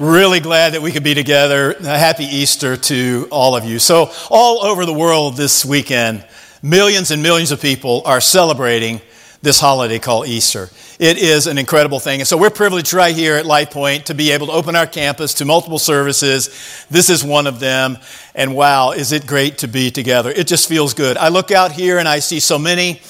Really glad that we could be together. A happy Easter to all of you. So, all over the world this weekend, millions and millions of people are celebrating this holiday called Easter. It is an incredible thing. And so, we're privileged right here at Life Point to be able to open our campus to multiple services. This is one of them. And wow, is it great to be together! It just feels good. I look out here and I see so many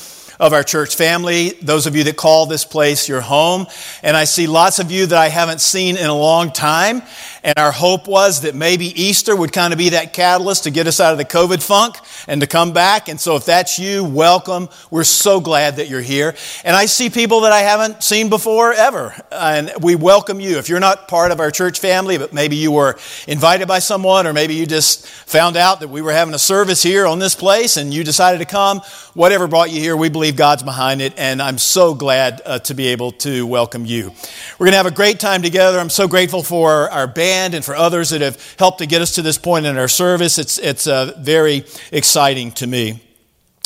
of our church family, those of you that call this place your home. And I see lots of you that I haven't seen in a long time. And our hope was that maybe Easter would kind of be that catalyst to get us out of the COVID funk and to come back. And so if that's you, welcome. We're so glad that you're here. And I see people that I haven't seen before ever. And we welcome you. If you're not part of our church family, but maybe you were invited by someone, or maybe you just found out that we were having a service here on this place and you decided to come, whatever brought you here, we believe God's behind it. And I'm so glad uh, to be able to welcome you. We're going to have a great time together. I'm so grateful for our band and for others that have helped to get us to this point in our service. It's, it's uh, very exciting to me.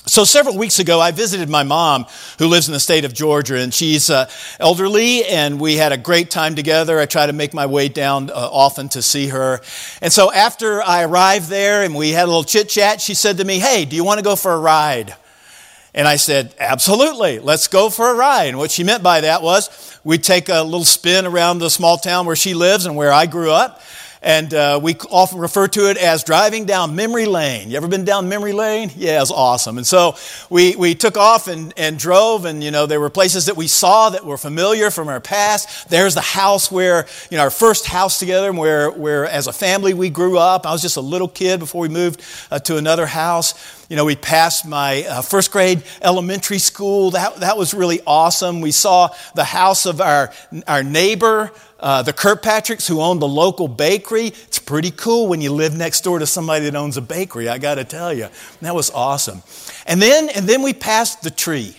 So, several weeks ago, I visited my mom who lives in the state of Georgia, and she's uh, elderly, and we had a great time together. I try to make my way down uh, often to see her. And so, after I arrived there and we had a little chit chat, she said to me, Hey, do you want to go for a ride? And I said, Absolutely, let's go for a ride. And what she meant by that was we'd take a little spin around the small town where she lives and where I grew up. And uh, we often refer to it as driving down memory lane. You ever been down memory lane? Yeah, it's awesome. And so we, we took off and, and drove, and you know, there were places that we saw that were familiar from our past. There's the house where, you know, our first house together, where, where as a family we grew up. I was just a little kid before we moved uh, to another house. You know, we passed my uh, first grade elementary school. That, that was really awesome. We saw the house of our, our neighbor uh, the Kirkpatricks, who own the local bakery. It's pretty cool when you live next door to somebody that owns a bakery, I got to tell you. That was awesome. And then, and then we passed the tree.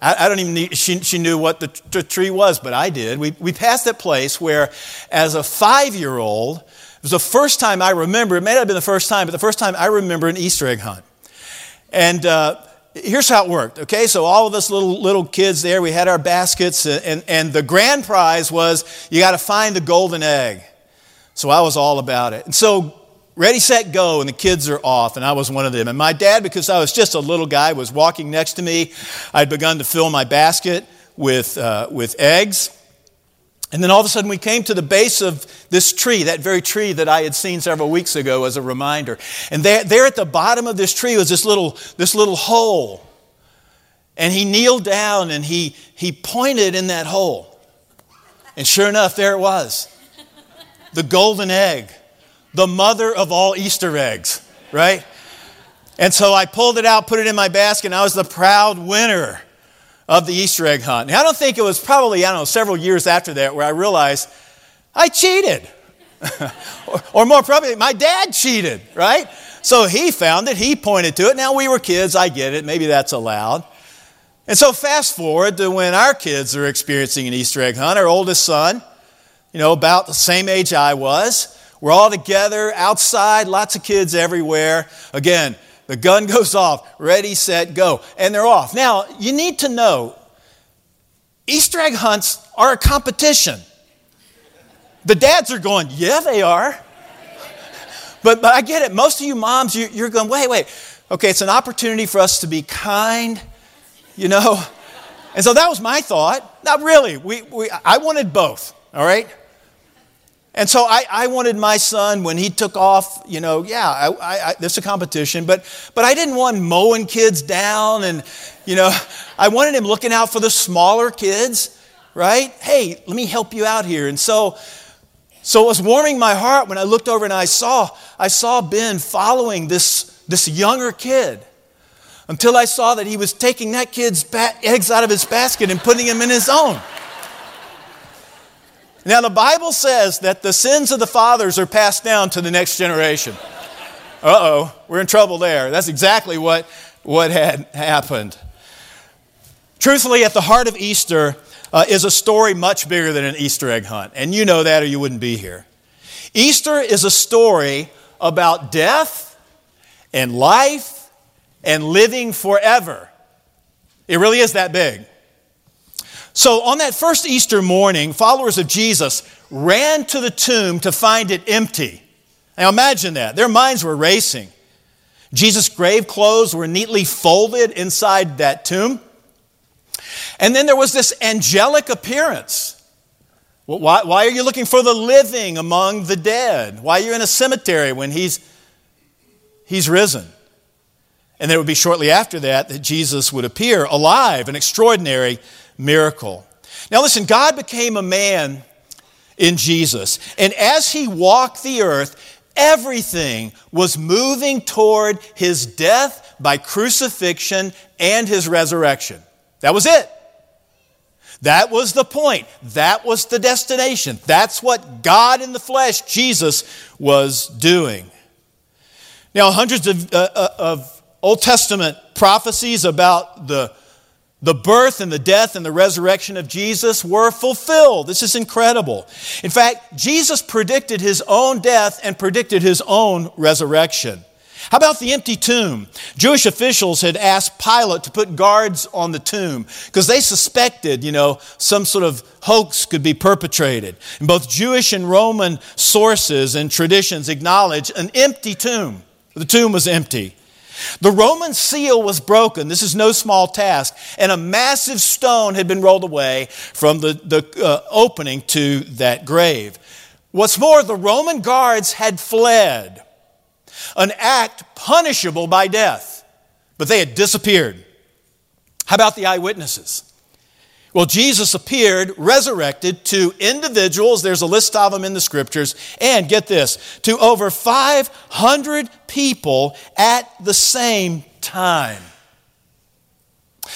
I, I don't even need, she, she knew what the, the tree was, but I did. We, we passed that place where, as a five year old, was the first time I remember, it may not have been the first time, but the first time I remember an Easter egg hunt. And uh, here's how it worked okay? So all of us little little kids there we had our baskets and, and the grand prize was you got to find the golden egg. So i was all about it. And so ready set go and the kids are off and i was one of them. And my dad because i was just a little guy was walking next to me. I'd begun to fill my basket with, uh, with eggs and then all of a sudden, we came to the base of this tree, that very tree that I had seen several weeks ago as a reminder. And there, there at the bottom of this tree was this little, this little hole. And he kneeled down and he, he pointed in that hole. And sure enough, there it was the golden egg, the mother of all Easter eggs, right? And so I pulled it out, put it in my basket, and I was the proud winner of the Easter egg hunt. Now, I don't think it was probably, I don't know, several years after that where I realized I cheated. or, or, more probably, my dad cheated, right? So he found it, he pointed to it. Now, we were kids, I get it, maybe that's allowed. And so, fast forward to when our kids are experiencing an Easter egg hunt. Our oldest son, you know, about the same age I was. We're all together outside, lots of kids everywhere. Again, the gun goes off, ready, set, go, and they're off. Now, you need to know Easter egg hunts are a competition. The dads are going, yeah, they are. But, but I get it. Most of you moms, you, you're going, wait, wait. Okay, it's an opportunity for us to be kind, you know? And so that was my thought. Not really. We, we, I wanted both, all right? And so I, I wanted my son when he took off, you know, yeah, I, I, there's a competition, but, but I didn't want mowing kids down and, you know, I wanted him looking out for the smaller kids, right? Hey, let me help you out here. And so, so it was warming my heart when I looked over and I saw, I saw Ben following this, this younger kid until I saw that he was taking that kid's ba- eggs out of his basket and putting them in his own. Now, the Bible says that the sins of the fathers are passed down to the next generation. Uh oh, we're in trouble there. That's exactly what, what had happened. Truthfully, at the heart of Easter uh, is a story much bigger than an Easter egg hunt. And you know that or you wouldn't be here. Easter is a story about death and life and living forever. It really is that big. So, on that first Easter morning, followers of Jesus ran to the tomb to find it empty. Now imagine that. Their minds were racing. Jesus' grave clothes were neatly folded inside that tomb. And then there was this angelic appearance. Why, why, are you looking for the living among the dead? Why are you in a cemetery when he's, he's risen? And then it would be shortly after that that Jesus would appear alive, and extraordinary miracle. Now, listen, God became a man in Jesus. And as he walked the earth, everything was moving toward his death by crucifixion and his resurrection. That was it. That was the point. That was the destination. That's what God in the flesh, Jesus, was doing. Now, hundreds of, uh, uh of Old Testament prophecies about the, the birth and the death and the resurrection of Jesus were fulfilled. This is incredible. In fact, Jesus predicted his own death and predicted his own resurrection. How about the empty tomb? Jewish officials had asked Pilate to put guards on the tomb because they suspected, you know, some sort of hoax could be perpetrated. And both Jewish and Roman sources and traditions acknowledge an empty tomb. The tomb was empty. The Roman seal was broken. This is no small task. And a massive stone had been rolled away from the, the uh, opening to that grave. What's more, the Roman guards had fled, an act punishable by death, but they had disappeared. How about the eyewitnesses? Well, Jesus appeared resurrected to individuals, there's a list of them in the scriptures, and get this, to over 500 people at the same time.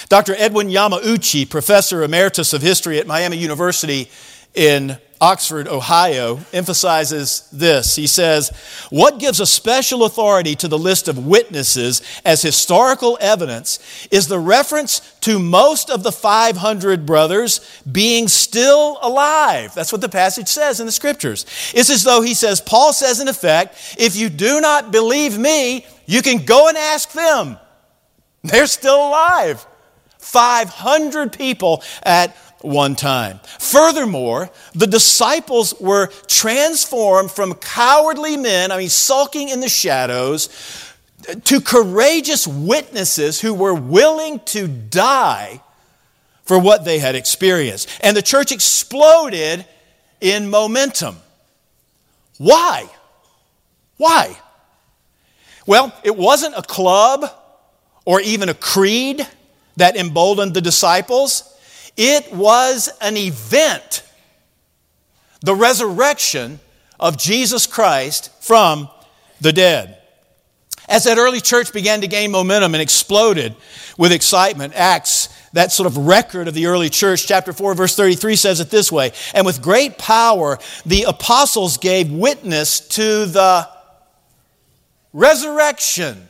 Dr. Edwin Yamauchi, professor emeritus of history at Miami University in Oxford, Ohio, emphasizes this. He says, What gives a special authority to the list of witnesses as historical evidence is the reference to most of the 500 brothers being still alive. That's what the passage says in the scriptures. It's as though he says, Paul says, in effect, if you do not believe me, you can go and ask them. They're still alive. 500 people at one time. Furthermore, the disciples were transformed from cowardly men, I mean, sulking in the shadows, to courageous witnesses who were willing to die for what they had experienced. And the church exploded in momentum. Why? Why? Well, it wasn't a club or even a creed that emboldened the disciples. It was an event, the resurrection of Jesus Christ from the dead. As that early church began to gain momentum and exploded with excitement, Acts, that sort of record of the early church, chapter 4, verse 33 says it this way And with great power, the apostles gave witness to the resurrection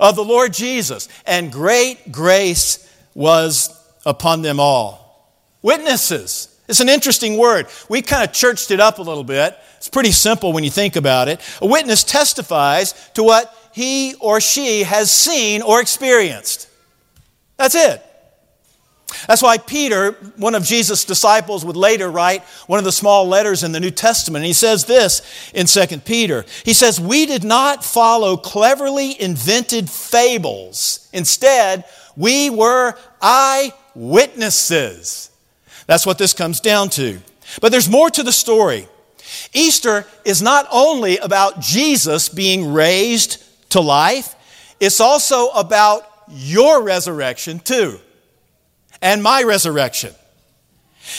of the Lord Jesus, and great grace was upon them all. Witnesses. It's an interesting word. We kind of churched it up a little bit. It's pretty simple when you think about it. A witness testifies to what he or she has seen or experienced. That's it. That's why Peter, one of Jesus' disciples, would later write one of the small letters in the New Testament. He says this in 2 Peter. He says, We did not follow cleverly invented fables. Instead, we were eyewitnesses. That's what this comes down to. But there's more to the story. Easter is not only about Jesus being raised to life, it's also about your resurrection too, and my resurrection.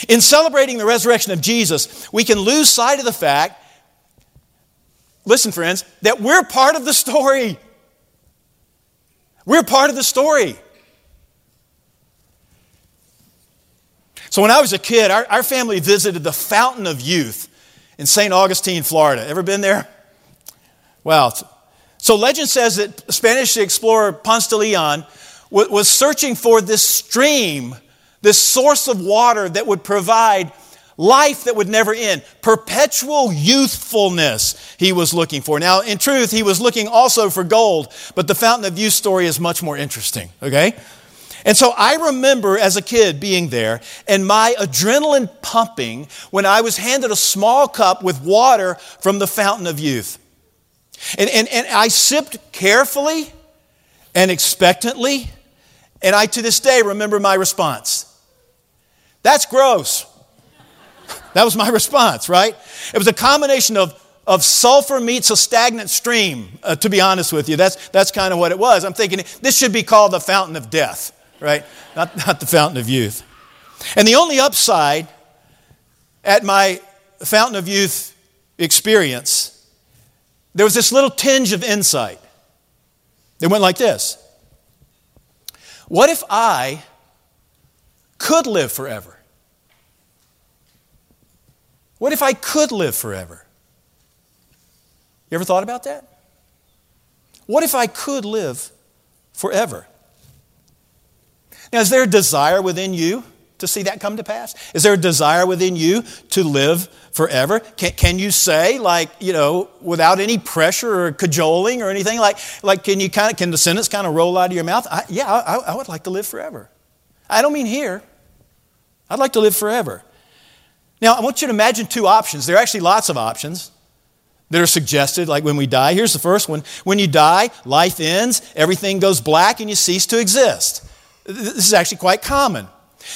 In celebrating the resurrection of Jesus, we can lose sight of the fact, listen, friends, that we're part of the story. We're part of the story. So when I was a kid, our, our family visited the Fountain of Youth in St. Augustine, Florida. Ever been there? Wow. So legend says that Spanish explorer Ponce de Leon was searching for this stream, this source of water that would provide life that would never end, perpetual youthfulness he was looking for. Now, in truth, he was looking also for gold, but the Fountain of Youth story is much more interesting, okay? And so I remember as a kid being there and my adrenaline pumping when I was handed a small cup with water from the fountain of youth. And, and, and I sipped carefully and expectantly, and I to this day remember my response. That's gross. that was my response, right? It was a combination of of sulfur meets a stagnant stream, uh, to be honest with you. That's, that's kind of what it was. I'm thinking this should be called the fountain of death, right? Not, not the fountain of youth. And the only upside at my fountain of youth experience, there was this little tinge of insight. It went like this What if I could live forever? What if I could live forever? You ever thought about that? What if I could live forever? Now, is there a desire within you to see that come to pass? Is there a desire within you to live forever? Can, can you say, like, you know, without any pressure or cajoling or anything, like, like can you kind of, can the sentence kind of roll out of your mouth? I, yeah, I, I would like to live forever. I don't mean here. I'd like to live forever. Now, I want you to imagine two options. There are actually lots of options that are suggested, like when we die. Here's the first one When you die, life ends, everything goes black, and you cease to exist. This is actually quite common.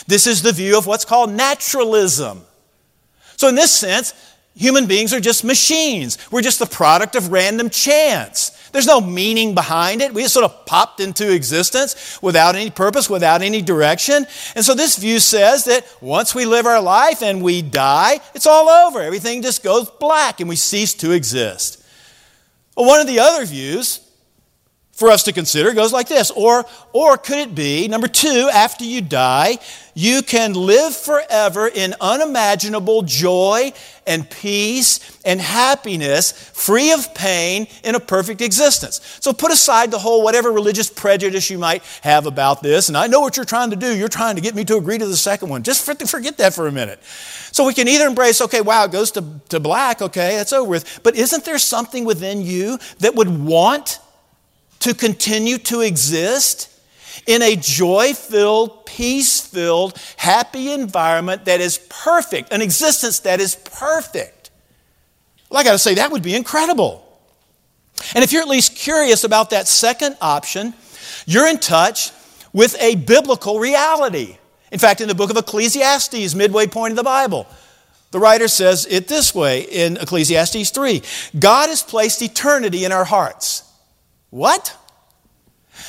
This is the view of what's called naturalism. So, in this sense, human beings are just machines. We're just the product of random chance. There's no meaning behind it. We just sort of popped into existence without any purpose, without any direction. And so this view says that once we live our life and we die, it's all over. Everything just goes black and we cease to exist. Well, one of the other views for us to consider goes like this. Or or could it be number 2 after you die you can live forever in unimaginable joy and peace and happiness free of pain in a perfect existence? So put aside the whole whatever religious prejudice you might have about this and I know what you're trying to do. You're trying to get me to agree to the second one. Just forget that for a minute. So we can either embrace okay wow it goes to, to black okay that's over with. But isn't there something within you that would want to continue to exist in a joy filled, peace filled, happy environment that is perfect, an existence that is perfect. Well, I got to say, that would be incredible. And if you're at least curious about that second option, you're in touch with a biblical reality. In fact, in the book of Ecclesiastes, midway point of the Bible, the writer says it this way in Ecclesiastes 3 God has placed eternity in our hearts. What?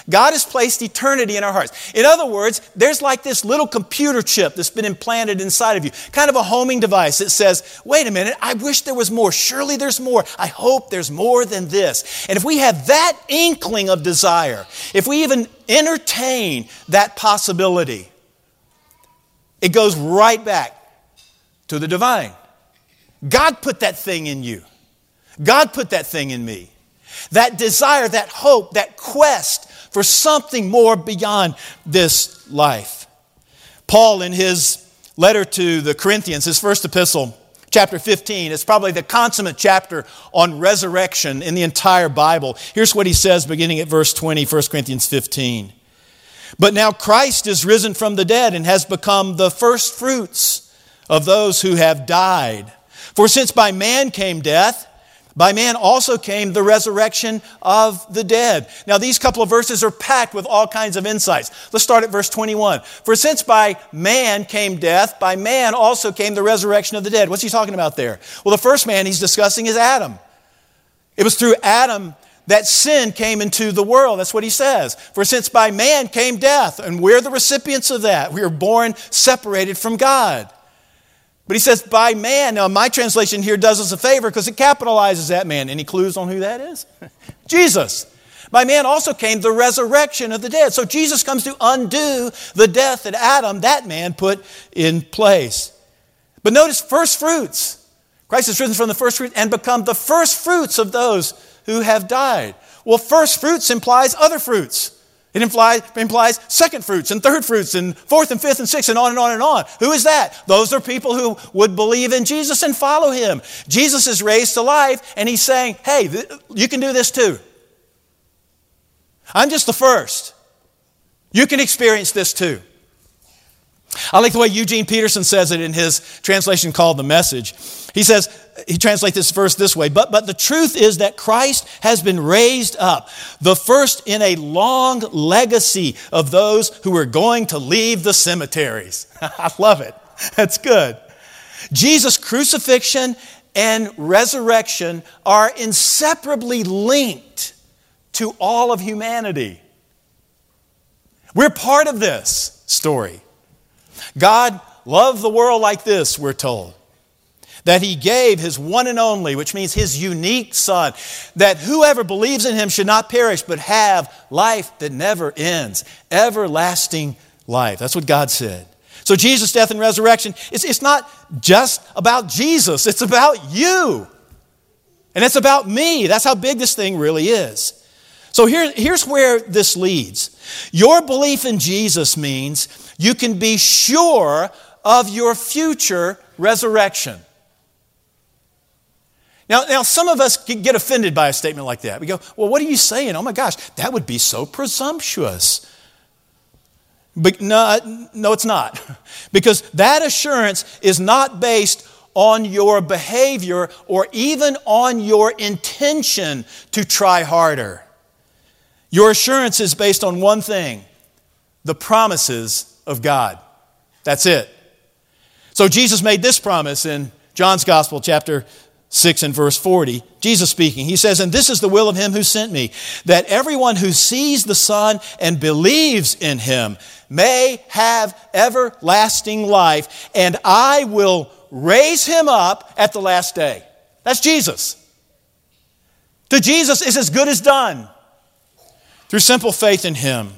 God has placed eternity in our hearts. In other words, there's like this little computer chip that's been implanted inside of you, kind of a homing device that says, wait a minute, I wish there was more. Surely there's more. I hope there's more than this. And if we have that inkling of desire, if we even entertain that possibility, it goes right back to the divine. God put that thing in you. God put that thing in me. That desire, that hope, that quest for something more beyond this life. Paul, in his letter to the Corinthians, his first epistle, chapter 15, is probably the consummate chapter on resurrection in the entire Bible. Here's what he says beginning at verse 20, 1 Corinthians 15. But now Christ is risen from the dead and has become the first fruits of those who have died. For since by man came death, by man also came the resurrection of the dead. Now, these couple of verses are packed with all kinds of insights. Let's start at verse 21. For since by man came death, by man also came the resurrection of the dead. What's he talking about there? Well, the first man he's discussing is Adam. It was through Adam that sin came into the world. That's what he says. For since by man came death, and we're the recipients of that, we are born separated from God. But he says, by man. Now, my translation here does us a favor because it capitalizes that man. Any clues on who that is? Jesus. By man also came the resurrection of the dead. So Jesus comes to undo the death that Adam, that man, put in place. But notice first fruits. Christ has risen from the first fruit and become the first fruits of those who have died. Well, first fruits implies other fruits. It implies, implies second fruits and third fruits and fourth and fifth and sixth and on and on and on. Who is that? Those are people who would believe in Jesus and follow him. Jesus is raised to life and he's saying, hey, th- you can do this too. I'm just the first. You can experience this too. I like the way Eugene Peterson says it in his translation called The Message. He says, he translates this verse this way, but, but the truth is that Christ has been raised up, the first in a long legacy of those who are going to leave the cemeteries. I love it. That's good. Jesus' crucifixion and resurrection are inseparably linked to all of humanity. We're part of this story. God loved the world like this, we're told. That he gave his one and only, which means his unique son, that whoever believes in him should not perish, but have life that never ends, everlasting life. That's what God said. So, Jesus' death and resurrection, it's, it's not just about Jesus, it's about you. And it's about me. That's how big this thing really is. So, here, here's where this leads. Your belief in Jesus means you can be sure of your future resurrection. Now, now, some of us get offended by a statement like that. We go, Well, what are you saying? Oh my gosh, that would be so presumptuous. But no, uh, no, it's not. Because that assurance is not based on your behavior or even on your intention to try harder. Your assurance is based on one thing the promises of God. That's it. So Jesus made this promise in John's Gospel, chapter 6 and verse 40. Jesus speaking, he says, And this is the will of him who sent me, that everyone who sees the Son and believes in him may have everlasting life, and I will raise him up at the last day. That's Jesus. To Jesus is as good as done through simple faith in him.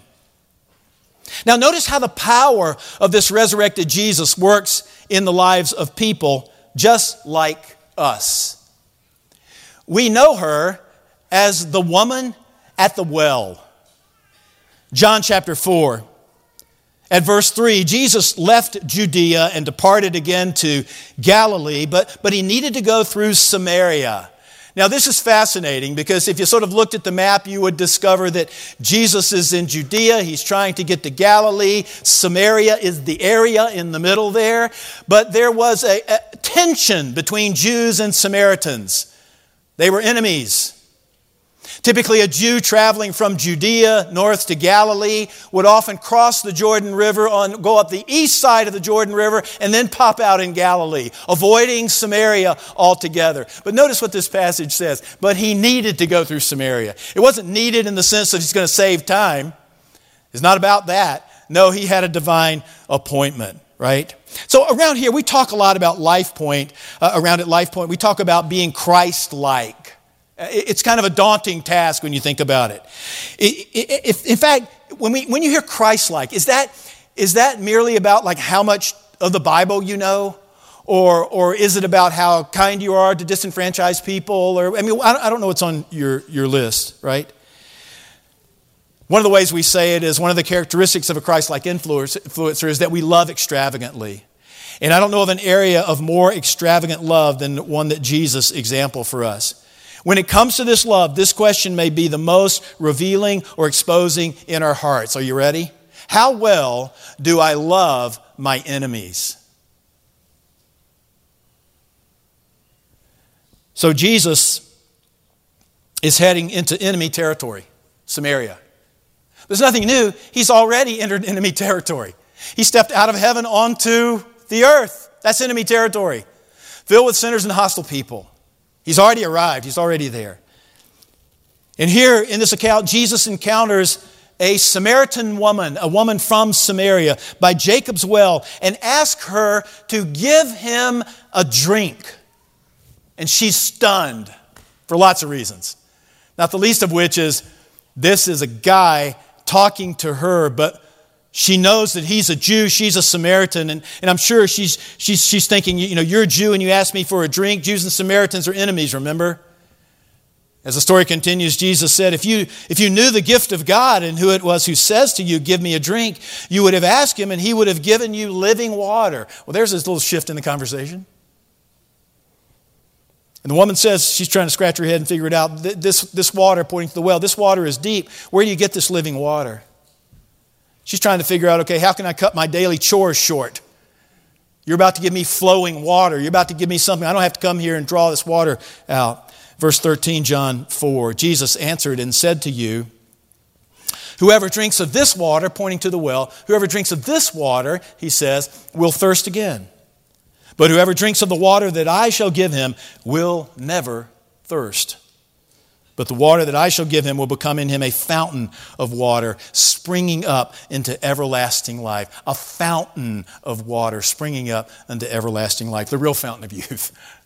Now, notice how the power of this resurrected Jesus works in the lives of people just like us. We know her as the woman at the well. John chapter 4. At verse 3, Jesus left Judea and departed again to Galilee, but, but he needed to go through Samaria. Now, this is fascinating because if you sort of looked at the map, you would discover that Jesus is in Judea. He's trying to get to Galilee. Samaria is the area in the middle there. But there was a, a tension between Jews and Samaritans, they were enemies. Typically, a Jew traveling from Judea north to Galilee would often cross the Jordan River, on, go up the east side of the Jordan River, and then pop out in Galilee, avoiding Samaria altogether. But notice what this passage says. But he needed to go through Samaria. It wasn't needed in the sense that he's going to save time. It's not about that. No, he had a divine appointment, right? So around here, we talk a lot about Life Point. Uh, around at Life Point, we talk about being Christ like. It's kind of a daunting task when you think about it. If, in fact, when, we, when you hear Christ like, is that, is that merely about like how much of the Bible you know? Or, or is it about how kind you are to disenfranchised people? Or, I mean, I don't know what's on your, your list, right? One of the ways we say it is one of the characteristics of a Christ like influencer is that we love extravagantly. And I don't know of an area of more extravagant love than one that Jesus example for us. When it comes to this love, this question may be the most revealing or exposing in our hearts. Are you ready? How well do I love my enemies? So Jesus is heading into enemy territory, Samaria. There's nothing new. He's already entered enemy territory. He stepped out of heaven onto the earth. That's enemy territory, filled with sinners and hostile people. He's already arrived, he's already there. And here in this account, Jesus encounters a Samaritan woman, a woman from Samaria, by Jacob's well, and asks her to give him a drink. And she's stunned for lots of reasons. Not the least of which is this is a guy talking to her, but she knows that he's a Jew, she's a Samaritan, and, and I'm sure she's, she's, she's thinking, you know, you're a Jew and you ask me for a drink. Jews and Samaritans are enemies, remember? As the story continues, Jesus said, if you, if you knew the gift of God and who it was who says to you, Give me a drink, you would have asked him and he would have given you living water. Well, there's this little shift in the conversation. And the woman says, she's trying to scratch her head and figure it out. This, this water, pointing to the well, this water is deep. Where do you get this living water? She's trying to figure out okay, how can I cut my daily chores short? You're about to give me flowing water. You're about to give me something. I don't have to come here and draw this water out. Verse 13, John 4 Jesus answered and said to you, Whoever drinks of this water, pointing to the well, whoever drinks of this water, he says, will thirst again. But whoever drinks of the water that I shall give him will never thirst. But the water that I shall give him will become in him a fountain of water springing up into everlasting life. A fountain of water springing up into everlasting life. The real fountain of youth.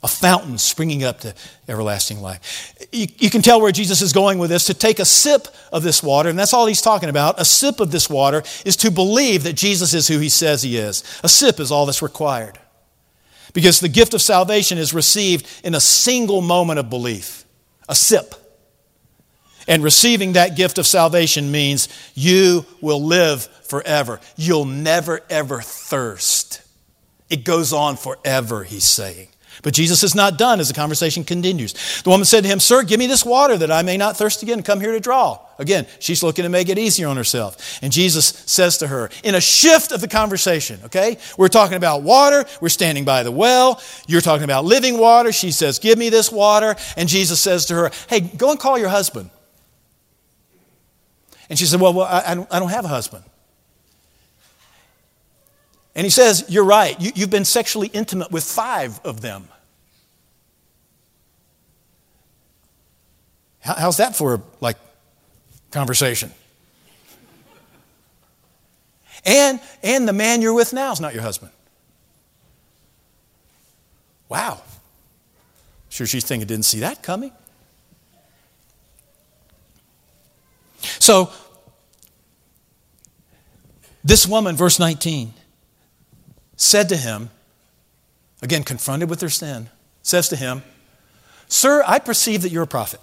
A fountain springing up to everlasting life. You, you, can tell where Jesus is going with this. To take a sip of this water, and that's all he's talking about. A sip of this water is to believe that Jesus is who he says he is. A sip is all that's required. Because the gift of salvation is received in a single moment of belief a sip. And receiving that gift of salvation means you will live forever. You'll never, ever thirst. It goes on forever, he's saying. But Jesus is not done as the conversation continues. The woman said to him, Sir, give me this water that I may not thirst again and come here to draw. Again, she's looking to make it easier on herself. And Jesus says to her, in a shift of the conversation, okay? We're talking about water. We're standing by the well. You're talking about living water. She says, Give me this water. And Jesus says to her, Hey, go and call your husband. And she said, Well, well I, I don't have a husband. And he says, You're right. You, have been sexually intimate with five of them. How, how's that for like conversation? And, and the man you're with now is not your husband. Wow. Sure, she's thinking, didn't see that coming. So, this woman, verse 19, said to him, again confronted with their sin, says to him, Sir, I perceive that you're a prophet.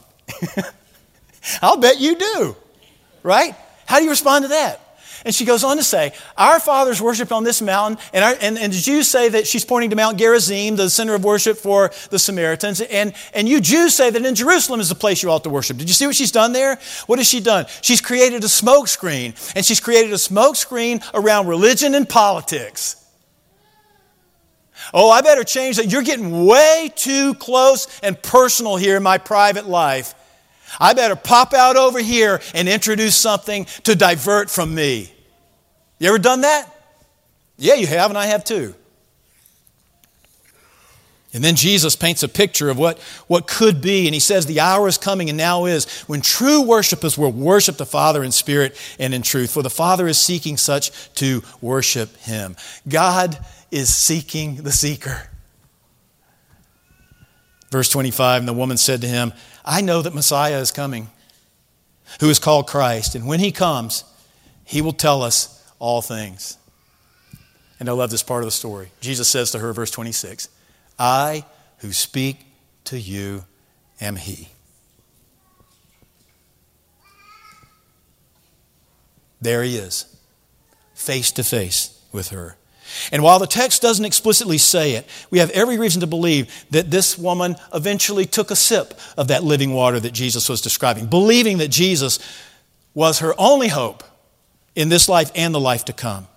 I'll bet you do, right? How do you respond to that? And she goes on to say, Our fathers worshiped on this mountain, and, our, and, and the Jews say that she's pointing to Mount Gerizim, the center of worship for the Samaritans. And, and you Jews say that in Jerusalem is the place you ought to worship. Did you see what she's done there? What has she done? She's created a smokescreen, and she's created a smokescreen around religion and politics. Oh, I better change that. You're getting way too close and personal here in my private life. I better pop out over here and introduce something to divert from me. You ever done that? Yeah, you have, and I have too. And then Jesus paints a picture of what, what could be, and he says, The hour is coming and now is when true worshipers will worship the Father in spirit and in truth, for the Father is seeking such to worship him. God is seeking the seeker. Verse 25 And the woman said to him, I know that Messiah is coming, who is called Christ, and when he comes, he will tell us all things. And I love this part of the story. Jesus says to her, verse 26, I who speak to you am he. There he is, face to face with her. And while the text doesn't explicitly say it, we have every reason to believe that this woman eventually took a sip of that living water that Jesus was describing, believing that Jesus was her only hope in this life and the life to come.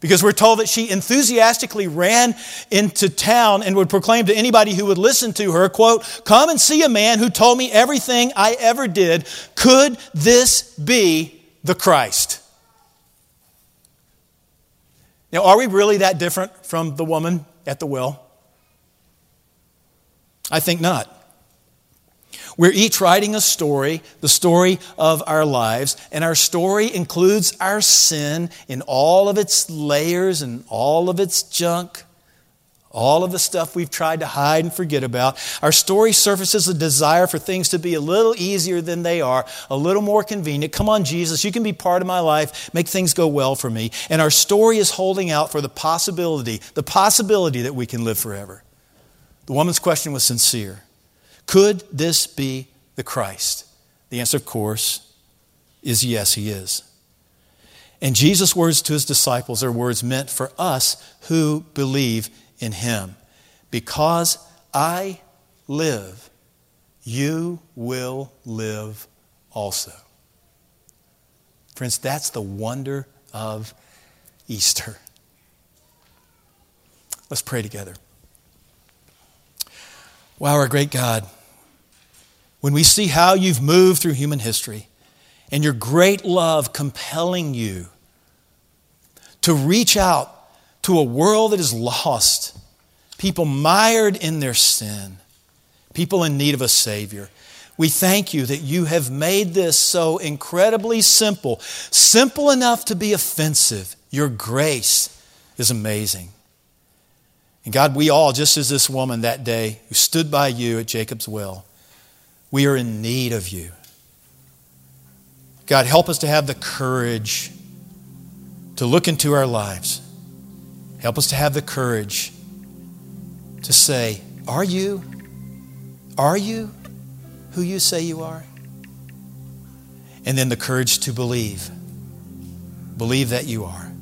Because we're told that she enthusiastically ran into town and would proclaim to anybody who would listen to her, quote, Come and see a man who told me everything I ever did. Could this be the Christ? Now, are we really that different from the woman at the well? I think not. We're each writing a story, the story of our lives, and our story includes our sin in all of its layers and all of its junk. All of the stuff we've tried to hide and forget about. Our story surfaces a desire for things to be a little easier than they are, a little more convenient. Come on, Jesus, you can be part of my life, make things go well for me. And our story is holding out for the possibility, the possibility that we can live forever. The woman's question was sincere. Could this be the Christ? The answer, of course, is yes, he is. And Jesus' words to his disciples are words meant for us who believe in him. Because I live, you will live also. Friends, that's the wonder of Easter. Let's pray together. Wow, our great God, when we see how you've moved through human history and your great love compelling you to reach out to a world that is lost, people mired in their sin, people in need of a Savior. We thank you that you have made this so incredibly simple, simple enough to be offensive. Your grace is amazing. And God, we all, just as this woman that day who stood by you at Jacob's well, we are in need of you. God, help us to have the courage to look into our lives. Help us to have the courage to say, Are you? Are you who you say you are? And then the courage to believe. Believe that you are.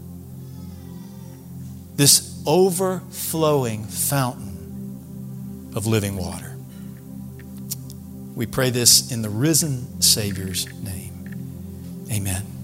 This overflowing fountain of living water. We pray this in the risen Savior's name. Amen.